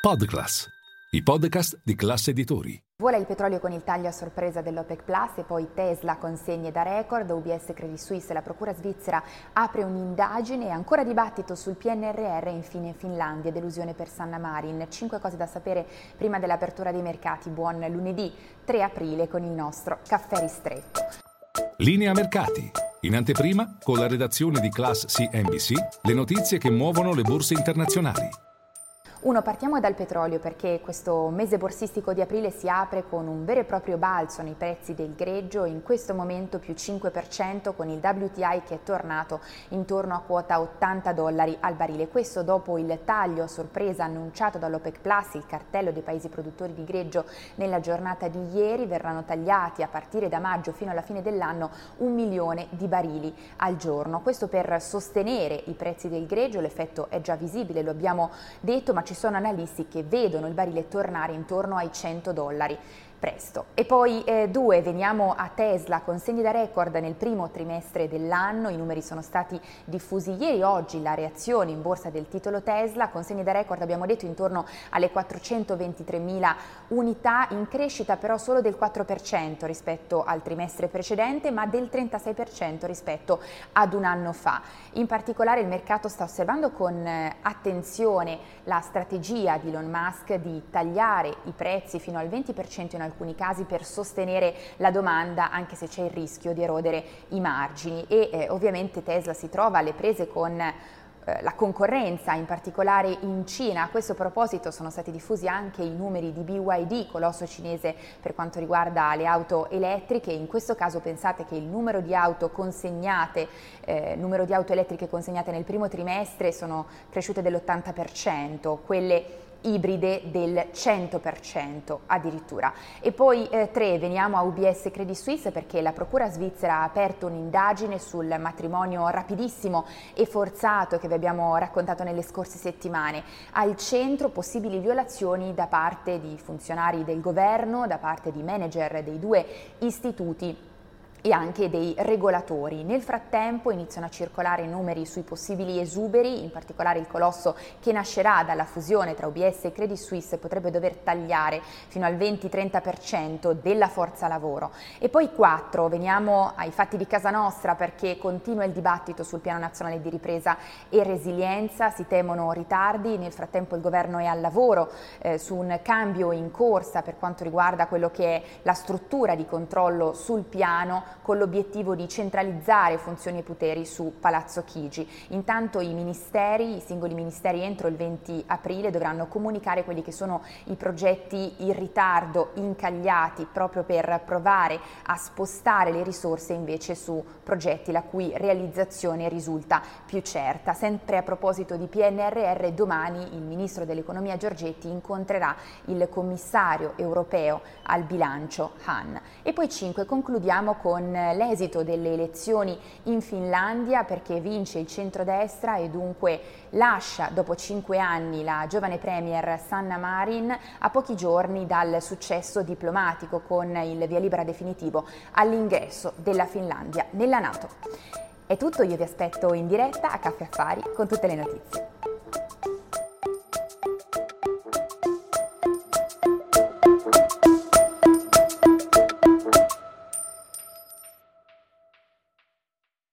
Podclass, i podcast di classe editori. Vola il petrolio con il taglio a sorpresa dell'OPEC Plus e poi Tesla consegne da record, UBS Credit Suisse e la Procura svizzera apre un'indagine e ancora dibattito sul PNRR e infine Finlandia, delusione per Sanna Marin. Cinque cose da sapere prima dell'apertura dei mercati. Buon lunedì 3 aprile con il nostro caffè ristretto. Linea mercati. In anteprima, con la redazione di Class CNBC, le notizie che muovono le borse internazionali. Uno, partiamo dal petrolio perché questo mese borsistico di aprile si apre con un vero e proprio balzo nei prezzi del greggio, in questo momento più 5% con il WTI che è tornato intorno a quota 80 dollari al barile. Questo dopo il taglio a sorpresa annunciato dall'OPEC Plus, il cartello dei paesi produttori di greggio nella giornata di ieri, verranno tagliati a partire da maggio fino alla fine dell'anno un milione di barili al giorno. Questo per sostenere i prezzi del greggio, l'effetto è già visibile, lo abbiamo detto, ma ci sono analisti che vedono il barile tornare intorno ai 100 dollari presto. E poi eh, due, veniamo a Tesla, consegni da record nel primo trimestre dell'anno, i numeri sono stati diffusi ieri, oggi la reazione in borsa del titolo Tesla, consegni da record abbiamo detto intorno alle 423 mila unità, in crescita però solo del 4% rispetto al trimestre precedente, ma del 36% rispetto ad un anno fa. In particolare il mercato sta osservando con eh, attenzione la strategia di Elon Musk di tagliare i prezzi fino al 20% in alcuni casi per sostenere la domanda anche se c'è il rischio di erodere i margini e eh, ovviamente Tesla si trova alle prese con eh, la concorrenza, in particolare in Cina. A questo proposito sono stati diffusi anche i numeri di BYD, colosso cinese per quanto riguarda le auto elettriche. In questo caso pensate che il numero di auto consegnate, eh, numero di auto elettriche consegnate nel primo trimestre sono cresciute dell'80%, quelle ibride del 100% addirittura. E poi eh, tre, veniamo a UBS Credit Suisse perché la Procura svizzera ha aperto un'indagine sul matrimonio rapidissimo e forzato che vi abbiamo raccontato nelle scorse settimane. Al centro possibili violazioni da parte di funzionari del governo, da parte di manager dei due istituti e anche dei regolatori. Nel frattempo iniziano a circolare numeri sui possibili esuberi, in particolare il colosso che nascerà dalla fusione tra UBS e Credit Suisse potrebbe dover tagliare fino al 20-30% della forza lavoro. E poi quattro, veniamo ai fatti di casa nostra perché continua il dibattito sul piano nazionale di ripresa e resilienza, si temono ritardi, nel frattempo il governo è al lavoro eh, su un cambio in corsa per quanto riguarda quello che è la struttura di controllo sul piano con l'obiettivo di centralizzare funzioni e poteri su Palazzo Chigi. Intanto i ministeri, i singoli ministeri entro il 20 aprile dovranno comunicare quelli che sono i progetti in ritardo, incagliati proprio per provare a spostare le risorse invece su progetti la cui realizzazione risulta più certa. Sempre a proposito di PNRR, domani il ministro dell'economia Giorgetti incontrerà il commissario europeo al bilancio Han. E poi 5 concludiamo con con l'esito delle elezioni in Finlandia perché vince il centrodestra e dunque lascia dopo cinque anni la giovane premier Sanna Marin a pochi giorni dal successo diplomatico con il via libera definitivo all'ingresso della Finlandia nella Nato. È tutto, io vi aspetto in diretta a Caffè Affari con tutte le notizie.